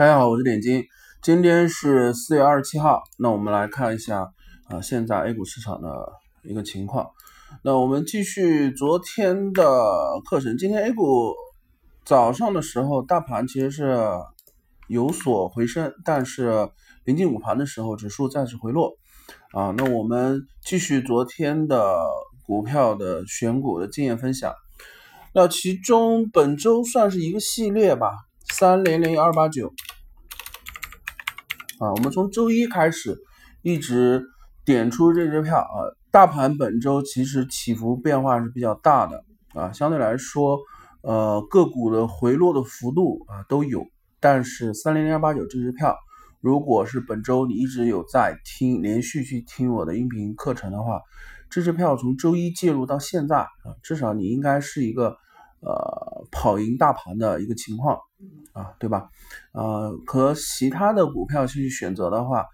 大家好，我是点金，今天是四月二十七号，那我们来看一下啊，现在 A 股市场的一个情况。那我们继续昨天的课程，今天 A 股早上的时候，大盘其实是有所回升，但是临近午盘的时候，指数暂时回落啊。那我们继续昨天的股票的选股的经验分享。那其中本周算是一个系列吧，三零零二八九啊，我们从周一开始一直点出这支票啊。大盘本周其实起伏变化是比较大的啊，相对来说，呃，个股的回落的幅度啊都有，但是三零零二八九这支票，如果是本周你一直有在听，连续去听我的音频课程的话。这支票从周一介入到现在啊，至少你应该是一个呃跑赢大盘的一个情况啊，对吧？呃，和其他的股票去选择的话，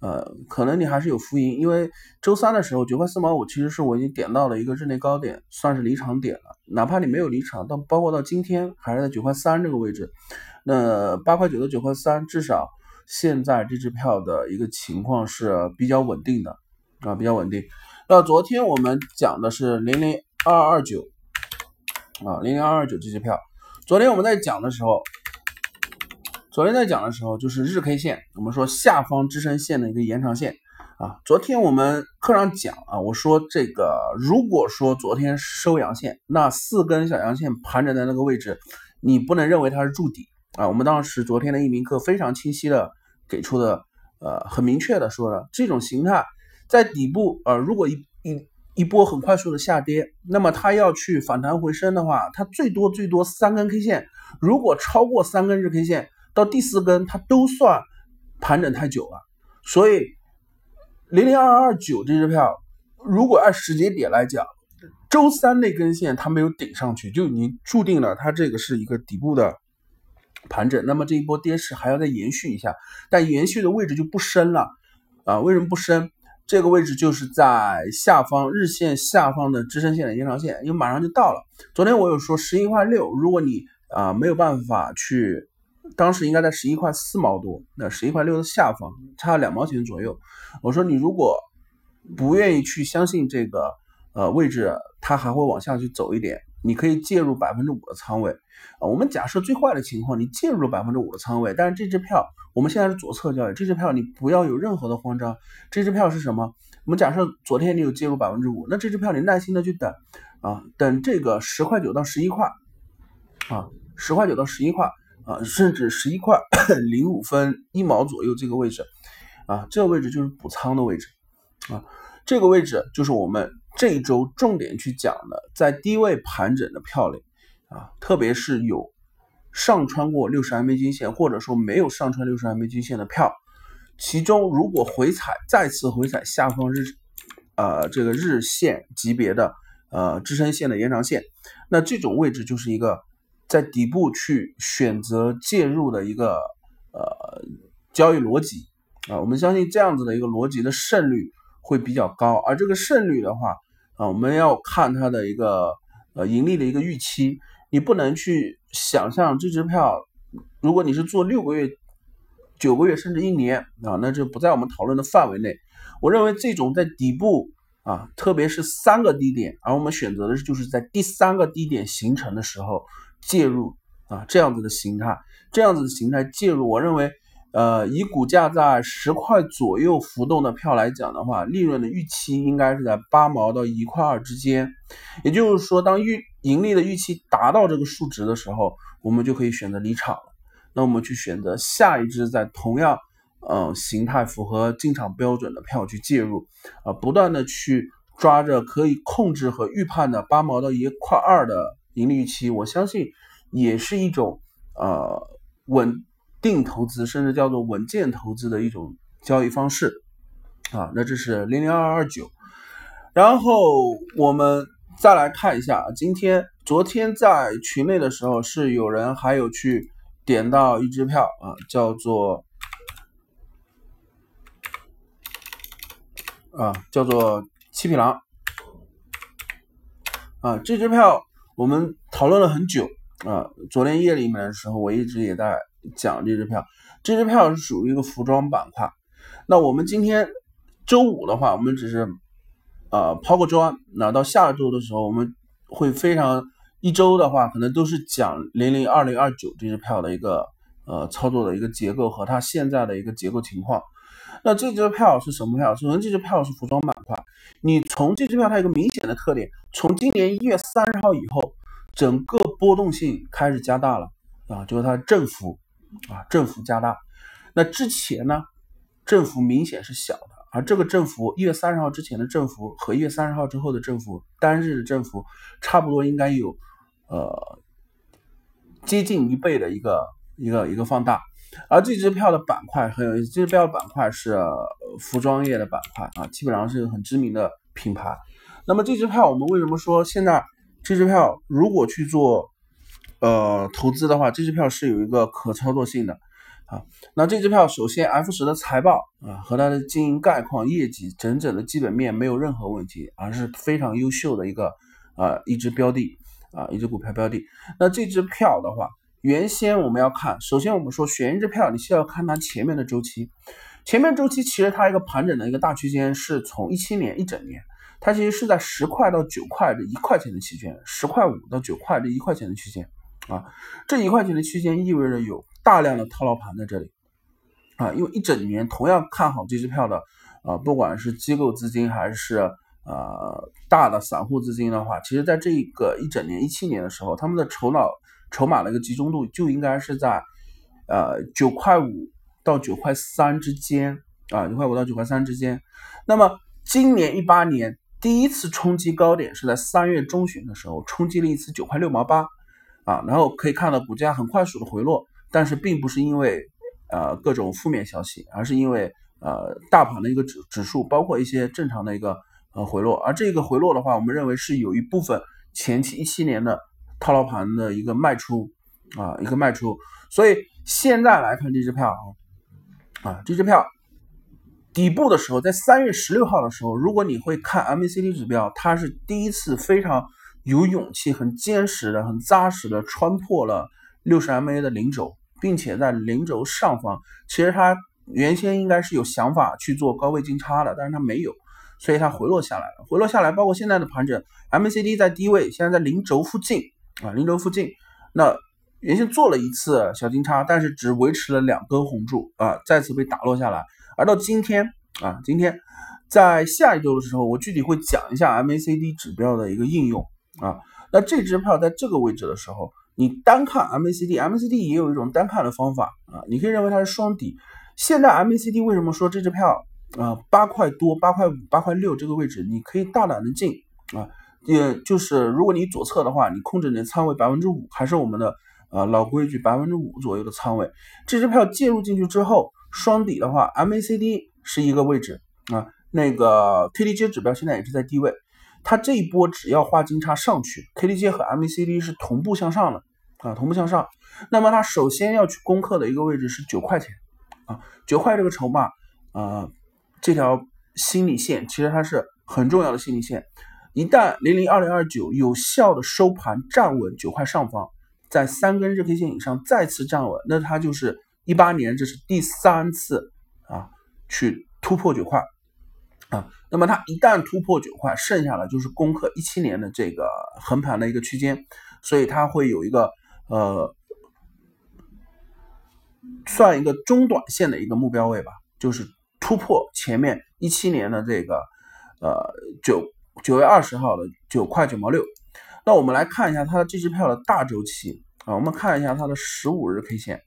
呃，可能你还是有浮盈，因为周三的时候九块四毛五其实是我已经点到了一个日内高点，算是离场点了。哪怕你没有离场，到包括到今天还是在九块三这个位置，那八块九到九块三，至少现在这支票的一个情况是比较稳定的啊，比较稳定。那昨天我们讲的是零零二二九啊，零零二二九这支票。昨天我们在讲的时候，昨天在讲的时候就是日 K 线，我们说下方支撑线的一个延长线啊。昨天我们课上讲啊，我说这个如果说昨天收阳线，那四根小阳线盘整在那个位置，你不能认为它是筑底啊。我们当时昨天的一名课非常清晰的给出的，呃，很明确的说了这种形态。在底部，呃，如果一一波很快速的下跌，那么它要去反弹回升的话，它最多最多三根 K 线，如果超过三根日 K 线，到第四根它都算盘整太久了。所以零零二二九这支票，如果按时间点来讲，周三那根线它没有顶上去，就已经注定了它这个是一个底部的盘整。那么这一波跌势还要再延续一下，但延续的位置就不深了啊？为什么不深？这个位置就是在下方日线下方的支撑线的延长线，因为马上就到了。昨天我有说十一块六，如果你啊没有办法去，当时应该在十一块四毛多，那十一块六的下方差两毛钱左右。我说你如果不愿意去相信这个呃位置，它还会往下去走一点，你可以介入百分之五的仓位啊。我们假设最坏的情况，你介入了百分之五的仓位，但是这支票。我们现在是左侧交易，这支票你不要有任何的慌张。这支票是什么？我们假设昨天你有介入百分之五，那这支票你耐心的去等啊，等这个十块九到十一块啊，十块九到十一块啊，甚至十一块零五分一毛左右这个位置啊，这个位置就是补仓的位置啊，这个位置就是我们这一周重点去讲的，在低位盘整的票里啊，特别是有。上穿过六十 MA 均线，或者说没有上穿六十 MA 均线的票，其中如果回踩再次回踩下方日，呃这个日线级别的呃支撑线的延长线，那这种位置就是一个在底部去选择介入的一个呃交易逻辑啊，我们相信这样子的一个逻辑的胜率会比较高，而这个胜率的话啊，我们要看它的一个呃盈利的一个预期。你不能去想象这支票，如果你是做六个月、九个月甚至一年啊，那就不在我们讨论的范围内。我认为这种在底部啊，特别是三个低点，而我们选择的就是在第三个低点形成的时候介入啊，这样子的形态，这样子的形态介入，我认为。呃，以股价在十块左右浮动的票来讲的话，利润的预期应该是在八毛到一块二之间。也就是说，当预盈利的预期达到这个数值的时候，我们就可以选择离场了。那我们去选择下一只在同样嗯形态符合进场标准的票去介入，啊，不断的去抓着可以控制和预判的八毛到一块二的盈利预期，我相信也是一种呃稳。定投资甚至叫做稳健投资的一种交易方式啊，那这是零零二二九，然后我们再来看一下，今天昨天在群内的时候是有人还有去点到一支票啊，叫做啊叫做七匹狼啊，这支票我们讨论了很久啊，昨天夜里面的时候我一直也在。讲这支票。这支票是属于一个服装板块。那我们今天周五的话，我们只是呃抛个砖。那到下周的时候，我们会非常一周的话，可能都是讲零零二零二九这支票的一个呃操作的一个结构和它现在的一个结构情况。那这支票是什么票？首先，这支票是服装板块。你从这支票它一个明显的特点，从今年一月三十号以后，整个波动性开始加大了啊，就是它振幅啊振幅加大。那之前呢？振幅明显是小的，而这个振幅，一月三十号之前的振幅和一月三十号之后的振幅，单日的振幅差不多应该有，呃，接近一倍的一个一个一个放大。而这支票的板块很有意思，这支票的板块是服装业的板块啊，基本上是很知名的品牌。那么这支票，我们为什么说现在这支票如果去做呃投资的话，这支票是有一个可操作性的？啊，那这支票首先 F 十的财报啊和它的经营概况、业绩整整的基本面没有任何问题，而是非常优秀的一个啊一支标的啊一支股票标的。那这支票的话，原先我们要看，首先我们说选一支票，你是要看它前面的周期，前面周期其实它一个盘整的一个大区间是从一七年一整年，它其实是在十块到九块的一块钱的区间，十块五到九块这一块钱的区间啊，这一块钱的区间意味着有。大量的套牢盘在这里啊，因为一整年同样看好这支票的啊，不管是机构资金还是呃大的散户资金的话，其实在这个一整年一七年的时候，他们的筹脑筹码的一个集中度就应该是在呃九块五到九块三之间啊，九块五到九块三之间。那么今年一八年第一次冲击高点是在三月中旬的时候，冲击了一次九块六毛八啊，然后可以看到股价很快速的回落。但是并不是因为呃各种负面消息，而是因为呃大盘的一个指指数，包括一些正常的一个呃回落。而这个回落的话，我们认为是有一部分前期一七年的套牢盘的一个卖出啊，一个卖出。所以现在来看这支票啊，啊这支票底部的时候，在三月十六号的时候，如果你会看 MACD 指标，它是第一次非常有勇气、很坚实的、很扎实的穿破了六十 MA 的零轴。并且在零轴上方，其实它原先应该是有想法去做高位金叉的，但是它没有，所以它回落下来了。回落下来，包括现在的盘整，MACD 在低位，现在在零轴附近啊，零轴附近。那原先做了一次小金叉，但是只维持了两根红柱啊，再次被打落下来。而到今天啊，今天在下一周的时候，我具体会讲一下 MACD 指标的一个应用啊。那这支票在这个位置的时候。你单看 MACD，MACD 也有一种单看的方法啊，你可以认为它是双底。现在 MACD 为什么说这支票啊八块多、八块五、八块六这个位置，你可以大胆的进啊，也就是如果你左侧的话，你控制你的仓位百分之五，还是我们的呃老规矩百分之五左右的仓位。这支票介入进去之后，双底的话，MACD 是一个位置啊，那个 KDJ 指标现在也是在低位。它这一波只要画金叉上去，KDJ 和 MACD 是同步向上的啊，同步向上。那么它首先要去攻克的一个位置是九块钱啊，九块这个筹码啊，这条心理线其实它是很重要的心理线。一旦零零二零二九有效的收盘站稳九块上方，在三根日 K 线以上再次站稳，那它就是一八年这是第三次啊去突破九块。啊，那么它一旦突破九块，剩下的就是攻克一七年的这个横盘的一个区间，所以它会有一个呃，算一个中短线的一个目标位吧，就是突破前面一七年的这个呃九九月二十号的九块九毛六。那我们来看一下它的这支票的大周期啊，我们看一下它的十五日 K 线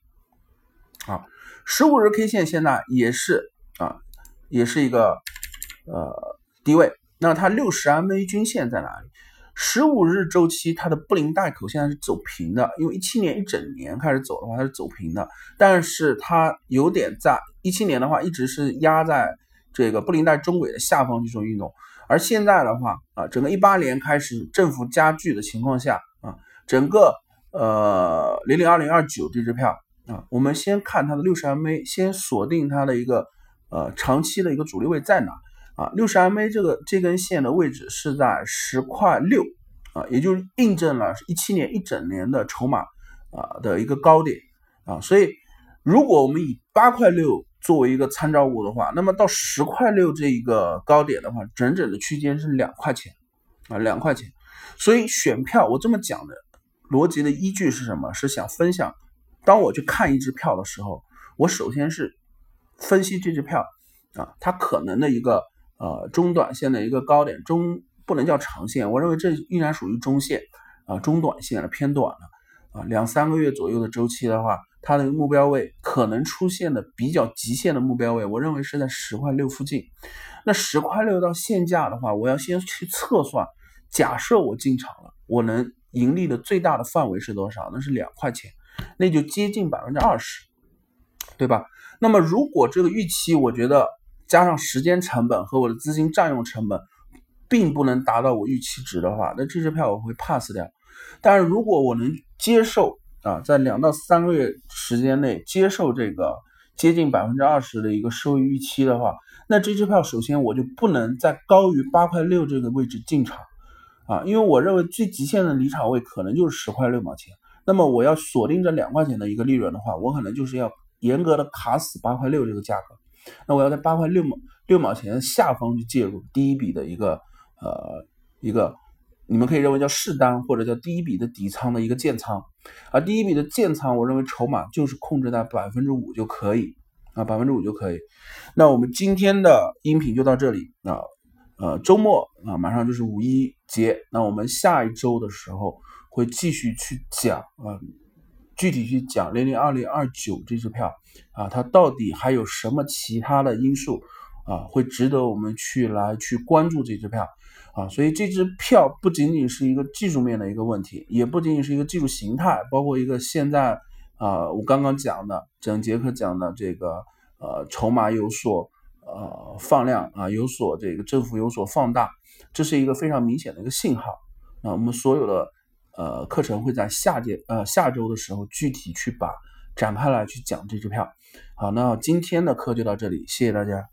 啊，十五日 K 线现在也是啊，也是一个。呃，低位，那它六十 MA 均线在哪里？十五日周期它的布林带口现在是走平的，因为一七年一整年开始走的话，它是走平的，但是它有点在一七年的话一直是压在这个布林带中轨的下方去做运动，而现在的话啊，整个一八年开始振幅加剧的情况下啊，整个呃零零二零二九这支票啊，我们先看它的六十 MA，先锁定它的一个呃长期的一个阻力位在哪？啊，六十 MA 这个这根线的位置是在十块六啊，也就是印证了一七年一整年的筹码啊的一个高点啊，所以如果我们以八块六作为一个参照物的话，那么到十块六这一个高点的话，整整的区间是两块钱啊，两块钱。所以选票我这么讲的逻辑的依据是什么？是想分享，当我去看一支票的时候，我首先是分析这支票啊，它可能的一个呃中短线的一个高点，中不能叫长线，我认为这依然属于中线啊，中短线了，偏短了啊，两三个月左右的周期的话。它的目标位可能出现的比较极限的目标位，我认为是在十块六附近。那十块六到现价的话，我要先去测算，假设我进场了，我能盈利的最大的范围是多少？那是两块钱，那就接近百分之二十，对吧？那么如果这个预期，我觉得加上时间成本和我的资金占用成本，并不能达到我预期值的话，那这支票我会 pass 掉。但是如果我能接受，啊，在两到三个月时间内接受这个接近百分之二十的一个收益预期的话，那这支票首先我就不能在高于八块六这个位置进场啊，因为我认为最极限的离场位可能就是十块六毛钱。那么我要锁定这两块钱的一个利润的话，我可能就是要严格的卡死八块六这个价格。那我要在八块六毛六毛钱下方去介入第一笔的一个呃一个。你们可以认为叫试单或者叫第一笔的底仓的一个建仓，而第一笔的建仓，我认为筹码就是控制在百分之五就可以啊，百分之五就可以。那我们今天的音频就到这里啊，呃，周末啊，马上就是五一节，那我们下一周的时候会继续去讲啊，具体去讲零零二零二九这支票啊，它到底还有什么其他的因素啊，会值得我们去来去关注这支票。啊，所以这支票不仅仅是一个技术面的一个问题，也不仅仅是一个技术形态，包括一个现在啊，我刚刚讲的整节课讲的这个呃筹码有所呃放量啊，有所这个振幅有所放大，这是一个非常明显的一个信号。啊我们所有的呃课程会在下节呃下周的时候具体去把展开来去讲这支票。好，那今天的课就到这里，谢谢大家。